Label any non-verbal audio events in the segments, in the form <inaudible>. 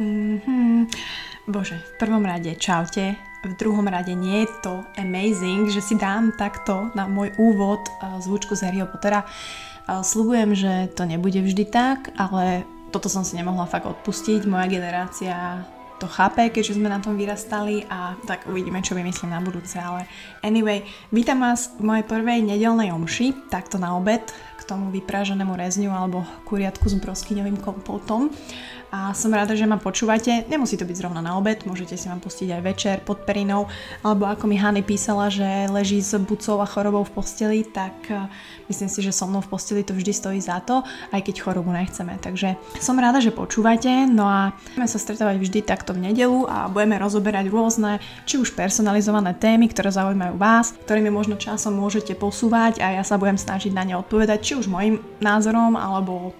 Mm-hmm. Bože, v prvom rade čaute, v druhom rade nie je to amazing, že si dám takto na môj úvod zvučku z Harryho Pottera. Sľubujem, že to nebude vždy tak, ale toto som si nemohla fakt odpustiť. Moja generácia to chápe, keďže sme na tom vyrastali a tak uvidíme, čo vymyslím na budúce, ale anyway, vítam vás v mojej prvej nedelnej omši, takto na obed, k tomu vypráženému rezňu alebo kuriatku s broskyňovým kompotom a som rada, že ma počúvate. Nemusí to byť zrovna na obed, môžete si ma pustiť aj večer pod perinou, alebo ako mi Hany písala, že leží s bucou a chorobou v posteli, tak eh, myslím si, že so mnou v posteli to vždy stojí za to, aj keď chorobu nechceme. Takže som rada, že počúvate, no a budeme sa stretávať vždy takto v nedelu a budeme rozoberať rôzne, či už personalizované témy, ktoré zaujímajú vás, ktorými možno časom môžete posúvať a ja sa budem snažiť na ne odpovedať, či už môjim názorom, alebo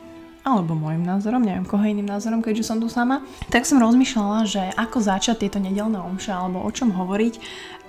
alebo môjim názorom, neviem koho iným názorom, keďže som tu sama, tak som rozmýšľala, že ako začať tieto nedelné omše alebo o čom hovoriť.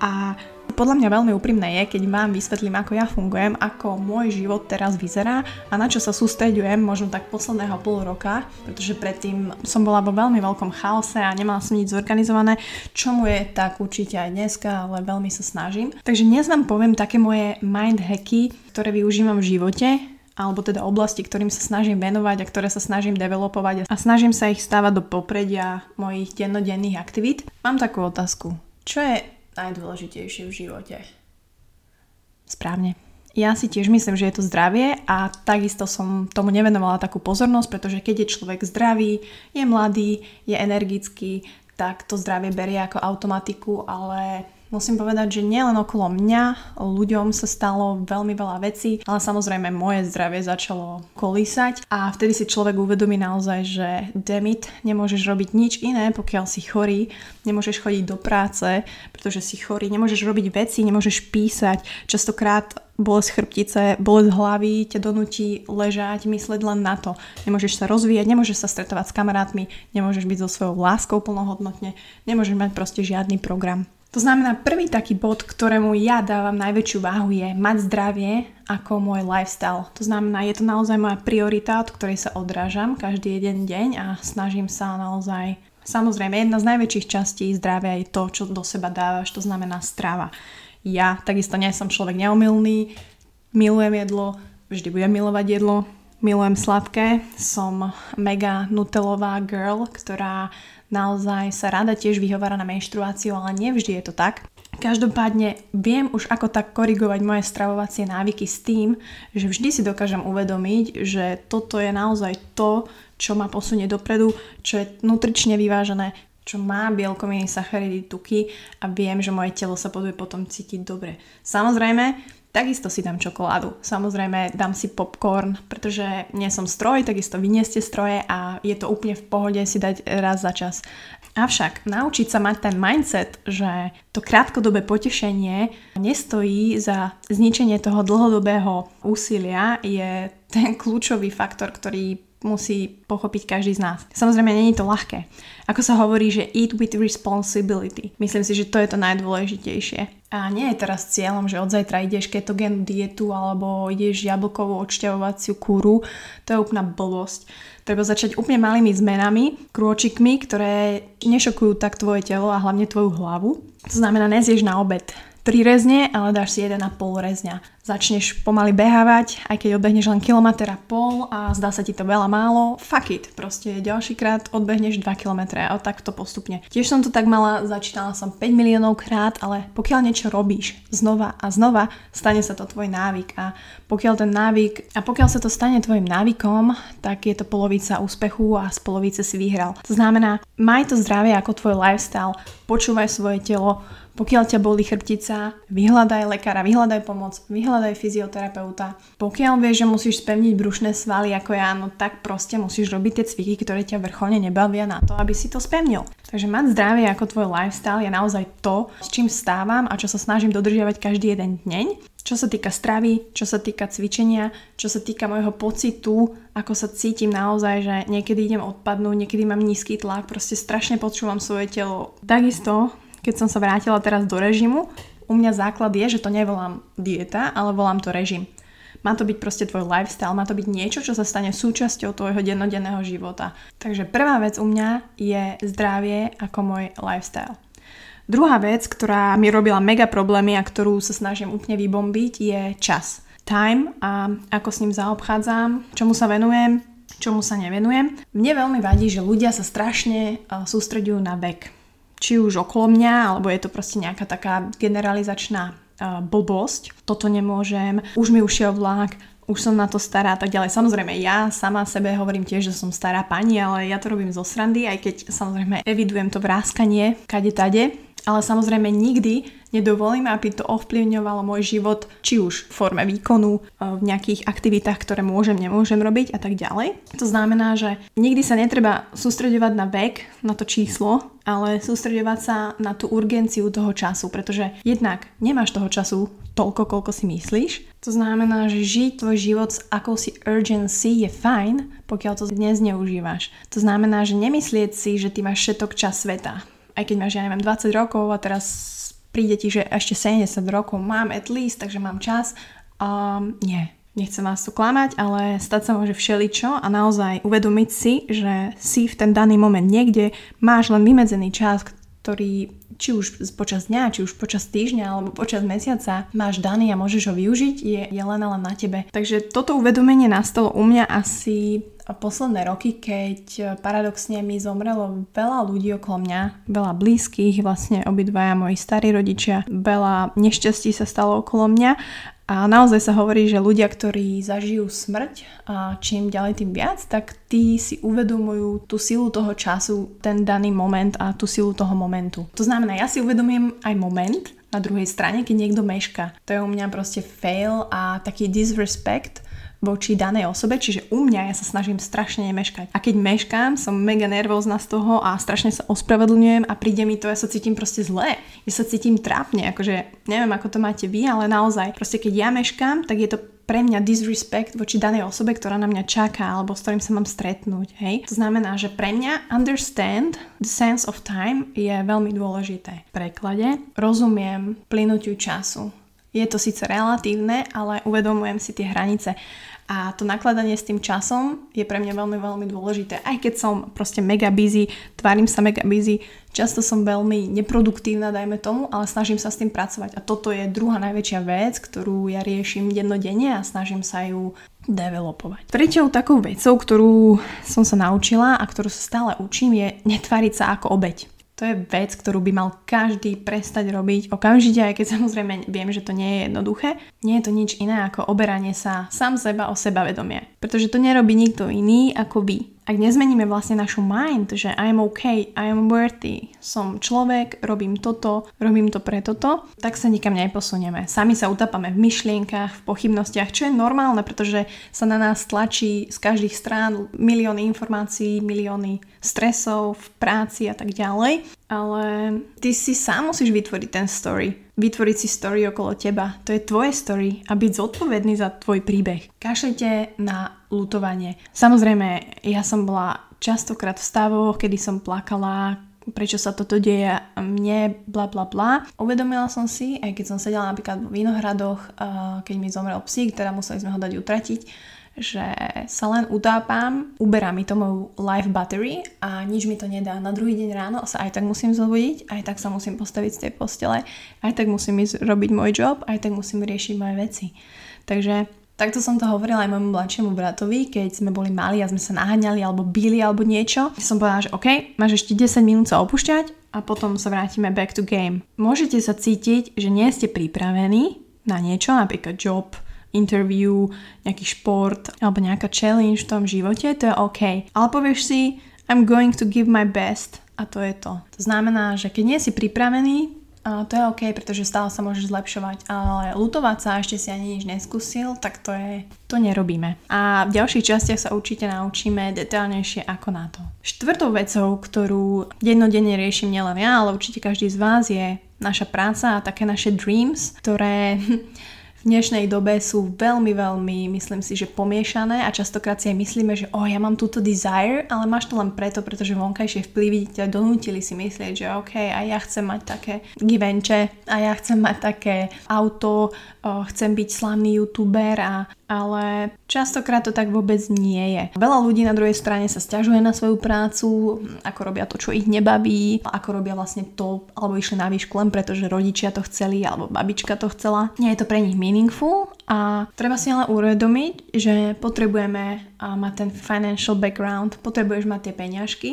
A podľa mňa veľmi úprimné je, keď vám vysvetlím, ako ja fungujem, ako môj život teraz vyzerá a na čo sa sústreďujem možno tak posledného pol roka, pretože predtým som bola vo veľmi veľkom chaose a nemala som nič zorganizované, čomu je tak určite aj dneska, ale veľmi sa snažím. Takže dnes vám poviem také moje mind hacky, ktoré využívam v živote alebo teda oblasti, ktorým sa snažím venovať a ktoré sa snažím developovať a snažím sa ich stávať do popredia mojich dennodenných aktivít. Mám takú otázku. Čo je najdôležitejšie v živote? Správne. Ja si tiež myslím, že je to zdravie a takisto som tomu nevenovala takú pozornosť, pretože keď je človek zdravý, je mladý, je energický, tak to zdravie berie ako automatiku, ale Musím povedať, že nielen okolo mňa, ľuďom sa stalo veľmi veľa vecí, ale samozrejme moje zdravie začalo kolísať a vtedy si človek uvedomí naozaj, že demit, nemôžeš robiť nič iné, pokiaľ si chorý, nemôžeš chodiť do práce, pretože si chorý, nemôžeš robiť veci, nemôžeš písať, častokrát bolesť chrbtice, bolesť hlavy ťa donúti ležať, mysleť len na to. Nemôžeš sa rozvíjať, nemôžeš sa stretovať s kamarátmi, nemôžeš byť so svojou láskou plnohodnotne, nemôžeš mať proste žiadny program. To znamená, prvý taký bod, ktorému ja dávam najväčšiu váhu je mať zdravie ako môj lifestyle. To znamená, je to naozaj moja priorita, od ktorej sa odrážam každý jeden deň a snažím sa naozaj Samozrejme, jedna z najväčších častí zdravia je to, čo do seba dávaš, to znamená strava. Ja takisto nie som človek neomilný, milujem jedlo, vždy budem milovať jedlo, milujem sladké, som mega nutelová girl, ktorá naozaj sa rada tiež vyhovára na menštruáciu, ale nevždy je to tak. Každopádne viem už ako tak korigovať moje stravovacie návyky s tým, že vždy si dokážem uvedomiť, že toto je naozaj to, čo ma posunie dopredu, čo je nutrične vyvážené, čo má bielkoviny, sacharidy, tuky a viem, že moje telo sa bude potom cítiť dobre. Samozrejme, Takisto si dám čokoládu. Samozrejme dám si popcorn, pretože nie som stroj, takisto vy stroje a je to úplne v pohode si dať raz za čas. Avšak naučiť sa mať ten mindset, že to krátkodobé potešenie nestojí za zničenie toho dlhodobého úsilia je ten kľúčový faktor, ktorý musí pochopiť každý z nás. Samozrejme, není to ľahké. Ako sa hovorí, že eat with responsibility. Myslím si, že to je to najdôležitejšie. A nie je teraz cieľom, že od zajtra ideš ketogénnu dietu alebo ideš jablkovú odšťavovaciu kúru. To je úplná blbosť. Treba začať úplne malými zmenami, krôčikmi, ktoré nešokujú tak tvoje telo a hlavne tvoju hlavu. To znamená, nezieš na obed 3 rezne, ale dáš si 1,5 rezňa. Začneš pomaly behávať, aj keď odbehneš len kilometr a pol a zdá sa ti to veľa málo, fuck it, proste ďalší krát odbehneš 2 km a takto postupne. Tiež som to tak mala, začínala som 5 miliónov krát, ale pokiaľ niečo robíš znova a znova, stane sa to tvoj návyk a pokiaľ ten návyk a pokiaľ sa to stane tvojim návykom, tak je to polovica úspechu a z polovice si vyhral. To znamená, maj to zdravie ako tvoj lifestyle, počúvaj svoje telo, pokiaľ ťa boli chrbtica, vyhľadaj lekára, vyhľadaj pomoc, vyhľadaj fyzioterapeuta. Pokiaľ vieš, že musíš spevniť brušné svaly ako ja, no tak proste musíš robiť tie cviky, ktoré ťa vrcholne nebavia na to, aby si to spevnil. Takže mať zdravie ako tvoj lifestyle je naozaj to, s čím stávam a čo sa snažím dodržiavať každý jeden deň. Čo sa týka stravy, čo sa týka cvičenia, čo sa týka môjho pocitu, ako sa cítim naozaj, že niekedy idem odpadnúť, niekedy mám nízky tlak, proste strašne počúvam svoje telo. Takisto keď som sa vrátila teraz do režimu, u mňa základ je, že to nevolám dieta, ale volám to režim. Má to byť proste tvoj lifestyle, má to byť niečo, čo sa stane súčasťou tvojho dennodenného života. Takže prvá vec u mňa je zdravie ako môj lifestyle. Druhá vec, ktorá mi robila mega problémy a ktorú sa snažím úplne vybombiť, je čas. Time a ako s ním zaobchádzam, čomu sa venujem, čomu sa nevenujem. Mne veľmi vadí, že ľudia sa strašne sústredujú na vek. Či už okolo mňa, alebo je to proste nejaká taká generalizačná blbosť. Toto nemôžem, už mi ušiel vlak, už som na to stará a tak ďalej. Samozrejme, ja sama sebe hovorím tiež, že som stará pani, ale ja to robím zo srandy, aj keď samozrejme evidujem to vráskanie kade tade, ale samozrejme nikdy nedovolím, aby to ovplyvňovalo môj život, či už v forme výkonu, e, v nejakých aktivitách, ktoré môžem, nemôžem robiť a tak ďalej. To znamená, že nikdy sa netreba sústredovať na vek, na to číslo, ale sústredovať sa na tú urgenciu toho času, pretože jednak nemáš toho času toľko, koľko si myslíš. To znamená, že žiť tvoj život s akousi urgency je fajn, pokiaľ to dnes neužívaš. To znamená, že nemyslieť si, že ty máš všetok čas sveta aj keď máš, ja neviem, 20 rokov a teraz príde ti, že ešte 70 rokov mám at least, takže mám čas. Um, nie, nechcem vás tu klamať, ale stať sa môže všeličo a naozaj uvedomiť si, že si v ten daný moment niekde, máš len vymedzený čas, ktorý či už počas dňa, či už počas týždňa alebo počas mesiaca máš daný a môžeš ho využiť, je, je len len na tebe. Takže toto uvedomenie nastalo u mňa asi posledné roky, keď e, paradoxne mi zomrelo veľa ľudí okolo mňa, veľa blízkych, vlastne obidvaja moji starí rodičia, veľa nešťastí sa stalo okolo mňa a naozaj sa hovorí, že ľudia, ktorí zažijú smrť a čím ďalej tým viac, tak tí si uvedomujú tú silu toho času, ten daný moment a tú silu toho momentu. To znamená, ja si uvedomujem aj moment na druhej strane, keď niekto meška. To je u mňa proste fail a taký disrespect, voči danej osobe, čiže u mňa ja sa snažím strašne nemeškať. A keď meškám, som mega nervózna z toho a strašne sa ospravedlňujem a príde mi to, ja sa cítim proste zle, ja sa cítim trápne, akože neviem ako to máte vy, ale naozaj, proste keď ja meškám, tak je to pre mňa disrespect voči danej osobe, ktorá na mňa čaká alebo s ktorým sa mám stretnúť. Hej? To znamená, že pre mňa understand the sense of time je veľmi dôležité. V preklade rozumiem plynutiu času. Je to síce relatívne, ale uvedomujem si tie hranice. A to nakladanie s tým časom je pre mňa veľmi, veľmi dôležité. Aj keď som proste mega busy, tvárim sa mega busy, často som veľmi neproduktívna, dajme tomu, ale snažím sa s tým pracovať. A toto je druhá najväčšia vec, ktorú ja riešim dennodenne a snažím sa ju developovať. Treťou takou vecou, ktorú som sa naučila a ktorú sa stále učím, je netváriť sa ako obeď. To je vec, ktorú by mal každý prestať robiť okamžite, aj keď samozrejme viem, že to nie je jednoduché. Nie je to nič iné ako oberanie sa sám seba o sebavedomie. Pretože to nerobí nikto iný ako vy ak nezmeníme vlastne našu mind, že I am okay, I am worthy, som človek, robím toto, robím to pre toto, tak sa nikam neposunieme. Sami sa utapame v myšlienkach, v pochybnostiach, čo je normálne, pretože sa na nás tlačí z každých strán milióny informácií, milióny stresov v práci a tak ďalej. Ale ty si sám musíš vytvoriť ten story vytvoriť si story okolo teba. To je tvoje story a byť zodpovedný za tvoj príbeh. Kašlite na lutovanie. Samozrejme, ja som bola častokrát v stavoch, kedy som plakala, prečo sa toto deje mne, bla bla bla. Uvedomila som si, aj keď som sedela napríklad v Vinohradoch, keď mi zomrel psík, teda museli sme ho dať utratiť, že sa len utápam, uberá mi to moju life battery a nič mi to nedá. Na druhý deň ráno sa aj tak musím zobodiť, aj tak sa musím postaviť z tej postele, aj tak musím ísť robiť môj job, aj tak musím riešiť moje veci. Takže takto som to hovorila aj môjmu mladšiemu bratovi, keď sme boli mali a sme sa naháňali alebo bili alebo niečo. Som povedala, že OK, máš ešte 10 minút sa opúšťať a potom sa vrátime back to game. Môžete sa cítiť, že nie ste pripravení na niečo, napríklad job, interview, nejaký šport alebo nejaká challenge v tom živote, to je OK. Ale povieš si, I'm going to give my best a to je to. To znamená, že keď nie si pripravený, a to je OK, pretože stále sa môžeš zlepšovať, ale lutovať sa a ešte si ani nič neskúsil, tak to je, to nerobíme. A v ďalších častiach sa určite naučíme detailnejšie ako na to. Štvrtou vecou, ktorú dennodenne riešim nielen ja, ale určite každý z vás je naša práca a také naše dreams, ktoré <laughs> v dnešnej dobe sú veľmi, veľmi, myslím si, že pomiešané a častokrát si aj myslíme, že oh, ja mám túto desire, ale máš to len preto, pretože vonkajšie vplyvy ťa donútili si myslieť, že OK, a ja chcem mať také givenče, a ja chcem mať také auto, oh, chcem byť slavný youtuber a ale častokrát to tak vôbec nie je. Veľa ľudí na druhej strane sa stiažuje na svoju prácu, ako robia to, čo ich nebaví, ako robia vlastne to, alebo išli na výšku len preto, že rodičia to chceli, alebo babička to chcela. Nie je to pre nich meaningful a treba si ale uvedomiť, že potrebujeme mať ten financial background, potrebuješ mať tie peňažky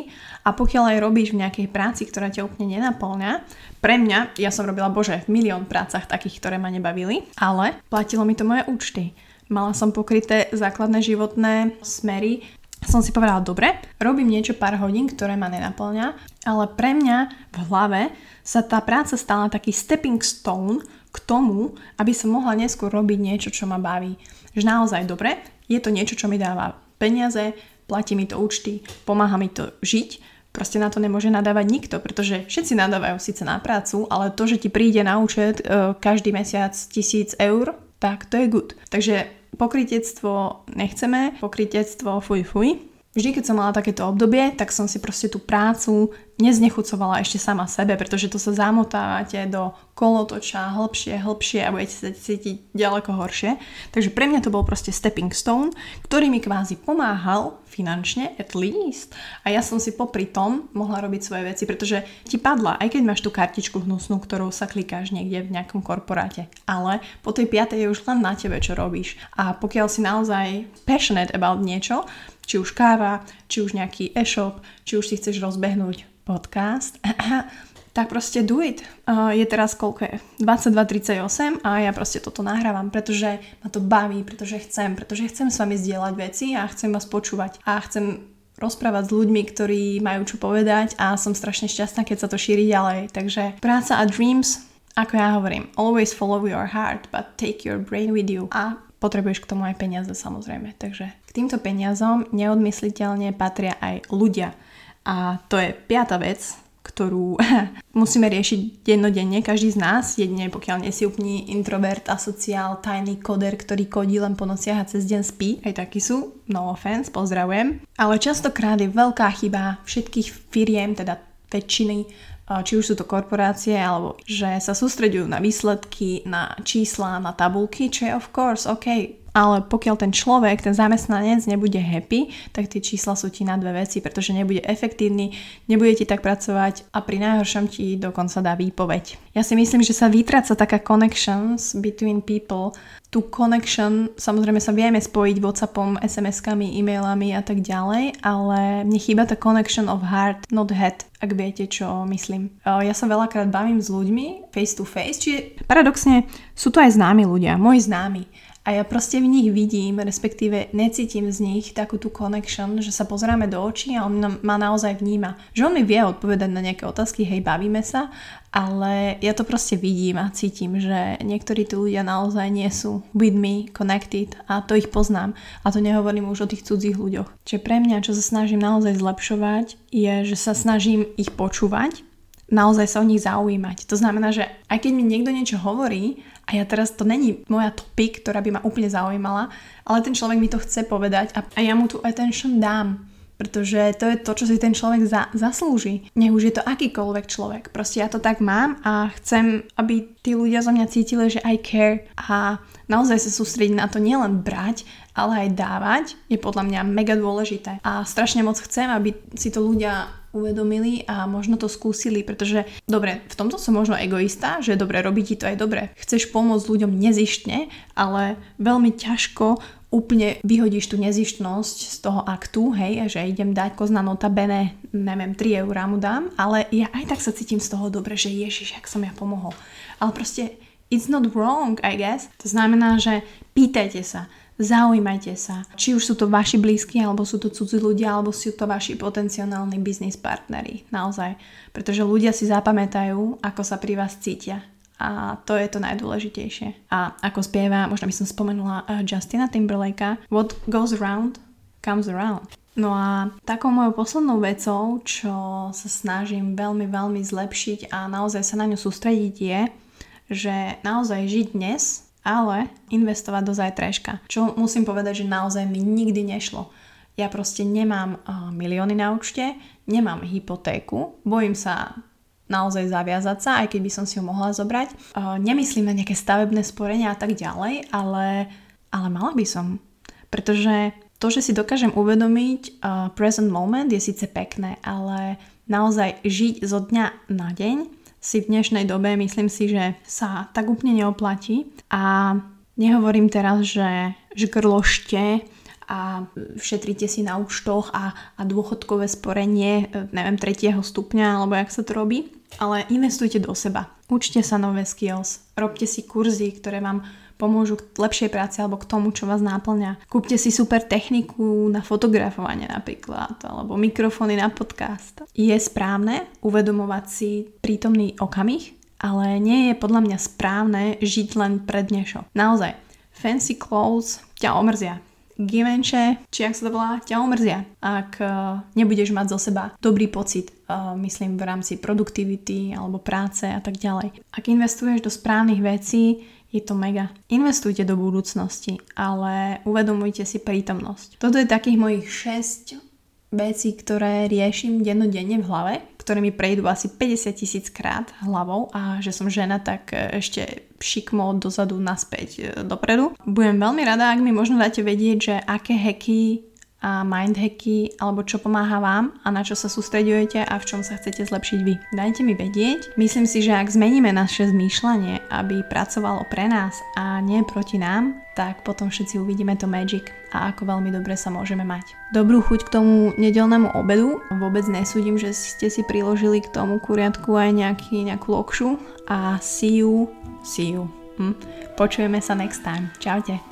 a pokiaľ aj robíš v nejakej práci, ktorá ťa úplne nenaplňa, pre mňa, ja som robila, bože, v milión prácach takých, ktoré ma nebavili, ale platilo mi to moje účty. Mala som pokryté základné životné smery, som si povedala, dobre, robím niečo pár hodín, ktoré ma nenaplňa, ale pre mňa v hlave sa tá práca stala taký stepping stone k tomu, aby som mohla neskôr robiť niečo, čo ma baví. Že naozaj dobre, je to niečo, čo mi dáva peniaze, platí mi to účty, pomáha mi to žiť, proste na to nemôže nadávať nikto, pretože všetci nadávajú síce na prácu, ale to, že ti príde na účet e, každý mesiac tisíc eur, tak to je good. Takže Pokrytectvo nechceme, pokrytectvo fuj fuj. Vždy, keď som mala takéto obdobie, tak som si proste tú prácu neznechucovala ešte sama sebe, pretože to sa zamotávate do kolotoča hlbšie, hlbšie a budete sa cítiť ďaleko horšie. Takže pre mňa to bol proste stepping stone, ktorý mi kvázi pomáhal finančne, at least. A ja som si popri tom mohla robiť svoje veci, pretože ti padla, aj keď máš tú kartičku hnusnú, ktorou sa klikáš niekde v nejakom korporáte. Ale po tej piatej je už len na tebe, čo robíš. A pokiaľ si naozaj passionate about niečo, či už káva, či už nejaký e-shop, či už si chceš rozbehnúť podcast, <clears throat> tak proste do it. Je teraz koľko je? 22.38 a ja proste toto nahrávam, pretože ma to baví, pretože chcem, pretože chcem s vami zdieľať veci a chcem vás počúvať a chcem rozprávať s ľuďmi, ktorí majú čo povedať a som strašne šťastná, keď sa to šíri ďalej. Takže práca a dreams, ako ja hovorím, always follow your heart, but take your brain with you. A potrebuješ k tomu aj peniaze samozrejme. Takže k týmto peniazom neodmysliteľne patria aj ľudia. A to je piata vec, ktorú <laughs> musíme riešiť dennodenne, každý z nás, jedine pokiaľ nie si úplný introvert, asociál, tajný koder, ktorý kodí len po nociach a cez deň spí, aj takí sú, no offense, pozdravujem. Ale častokrát je veľká chyba všetkých firiem, teda väčšiny či už sú to korporácie, alebo že sa sústredujú na výsledky, na čísla, na tabulky, čo je of course, ok, ale pokiaľ ten človek, ten zamestnanec nebude happy, tak tie čísla sú ti na dve veci, pretože nebude efektívny, nebude ti tak pracovať a pri najhoršom ti dokonca dá výpoveď. Ja si myslím, že sa vytráca taká connections between people. Tu connection, samozrejme sa vieme spojiť Whatsappom, SMS-kami, e-mailami a tak ďalej, ale mne chýba tá connection of heart, not head, ak viete, čo myslím. Ja sa veľakrát bavím s ľuďmi face to face, čiže paradoxne sú to aj známi ľudia, moji známi a ja proste v nich vidím, respektíve necítim z nich takú tú connection, že sa pozeráme do očí a on ma naozaj vníma. Že on mi vie odpovedať na nejaké otázky, hej, bavíme sa, ale ja to proste vidím a cítim, že niektorí tí ľudia naozaj nie sú with me, connected a to ich poznám. A to nehovorím už o tých cudzích ľuďoch. Čiže pre mňa, čo sa snažím naozaj zlepšovať, je, že sa snažím ich počúvať, naozaj sa o nich zaujímať. To znamená, že aj keď mi niekto niečo hovorí a ja teraz to není moja topik, ktorá by ma úplne zaujímala, ale ten človek mi to chce povedať a, a ja mu tú attention dám. Pretože to je to, čo si ten človek za, zaslúži. Nech už je to akýkoľvek človek. Proste ja to tak mám a chcem, aby tí ľudia zo mňa cítili, že I care a naozaj sa sústrediť na to nielen brať, ale aj dávať je podľa mňa mega dôležité. A strašne moc chcem, aby si to ľudia uvedomili a možno to skúsili, pretože dobre, v tomto som možno egoista, že dobre, robí ti to aj dobre. Chceš pomôcť ľuďom nezištne, ale veľmi ťažko úplne vyhodíš tú nezištnosť z toho aktu, hej, že idem dať kozna nota bene, neviem, 3 eurá mu dám, ale ja aj tak sa cítim z toho dobre, že ježiš, jak som ja pomohol. Ale proste it's not wrong, I guess. To znamená, že pýtajte sa, Zaujímajte sa, či už sú to vaši blízki, alebo sú to cudzí ľudia, alebo sú to vaši potenciálni biznis partneri. Naozaj. Pretože ľudia si zapamätajú, ako sa pri vás cítia. A to je to najdôležitejšie. A ako spieva, možno by som spomenula uh, Justina Timberlakea, What goes around, comes around. No a takou mojou poslednou vecou, čo sa snažím veľmi, veľmi zlepšiť a naozaj sa na ňu sústrediť je, že naozaj žiť dnes ale investovať do zajtrajška. Čo musím povedať, že naozaj mi nikdy nešlo. Ja proste nemám uh, milióny na účte, nemám hypotéku, bojím sa naozaj zaviazať sa, aj keď by som si ho mohla zobrať. Nemyslím na nejaké stavebné sporenia a tak ďalej, ale, ale mala by som. Pretože to, že si dokážem uvedomiť uh, present moment je síce pekné, ale naozaj žiť zo dňa na deň si v dnešnej dobe myslím si, že sa tak úplne neoplatí a nehovorím teraz, že žgrlošte a šetrite si na účtoch a, a dôchodkové sporenie, e, neviem, tretieho stupňa, alebo jak sa to robí, ale investujte do seba. Učte sa nové skills, robte si kurzy, ktoré vám pomôžu k lepšej práci alebo k tomu, čo vás náplňa. Kúpte si super techniku na fotografovanie napríklad, alebo mikrofóny na podcast. Je správne uvedomovať si prítomný okamih, ale nie je podľa mňa správne žiť len pre dnešok. Naozaj, fancy clothes ťa omrzia. Givenchy, či ak sa to volá, ťa omrzia, ak uh, nebudeš mať zo seba dobrý pocit, uh, myslím v rámci produktivity alebo práce a tak ďalej. Ak investuješ do správnych vecí, je to mega. Investujte do budúcnosti, ale uvedomujte si prítomnosť. Toto je takých mojich 6 vecí, ktoré riešim dennodenne v hlave, ktoré prejdú asi 50 tisíc krát hlavou a že som žena, tak ešte šikmo dozadu naspäť e, dopredu. Budem veľmi rada, ak mi možno dáte vedieť, že aké hacky a mindhacky alebo čo pomáha vám a na čo sa sústredujete a v čom sa chcete zlepšiť vy. Dajte mi vedieť. Myslím si, že ak zmeníme naše zmýšľanie, aby pracovalo pre nás a nie proti nám, tak potom všetci uvidíme to magic a ako veľmi dobre sa môžeme mať. Dobrú chuť k tomu nedelnému obedu. Vôbec nesúdim, že ste si priložili k tomu kuriatku aj nejaký, nejakú lokšu a see you, see you. Hm. Počujeme sa next time. Čaute.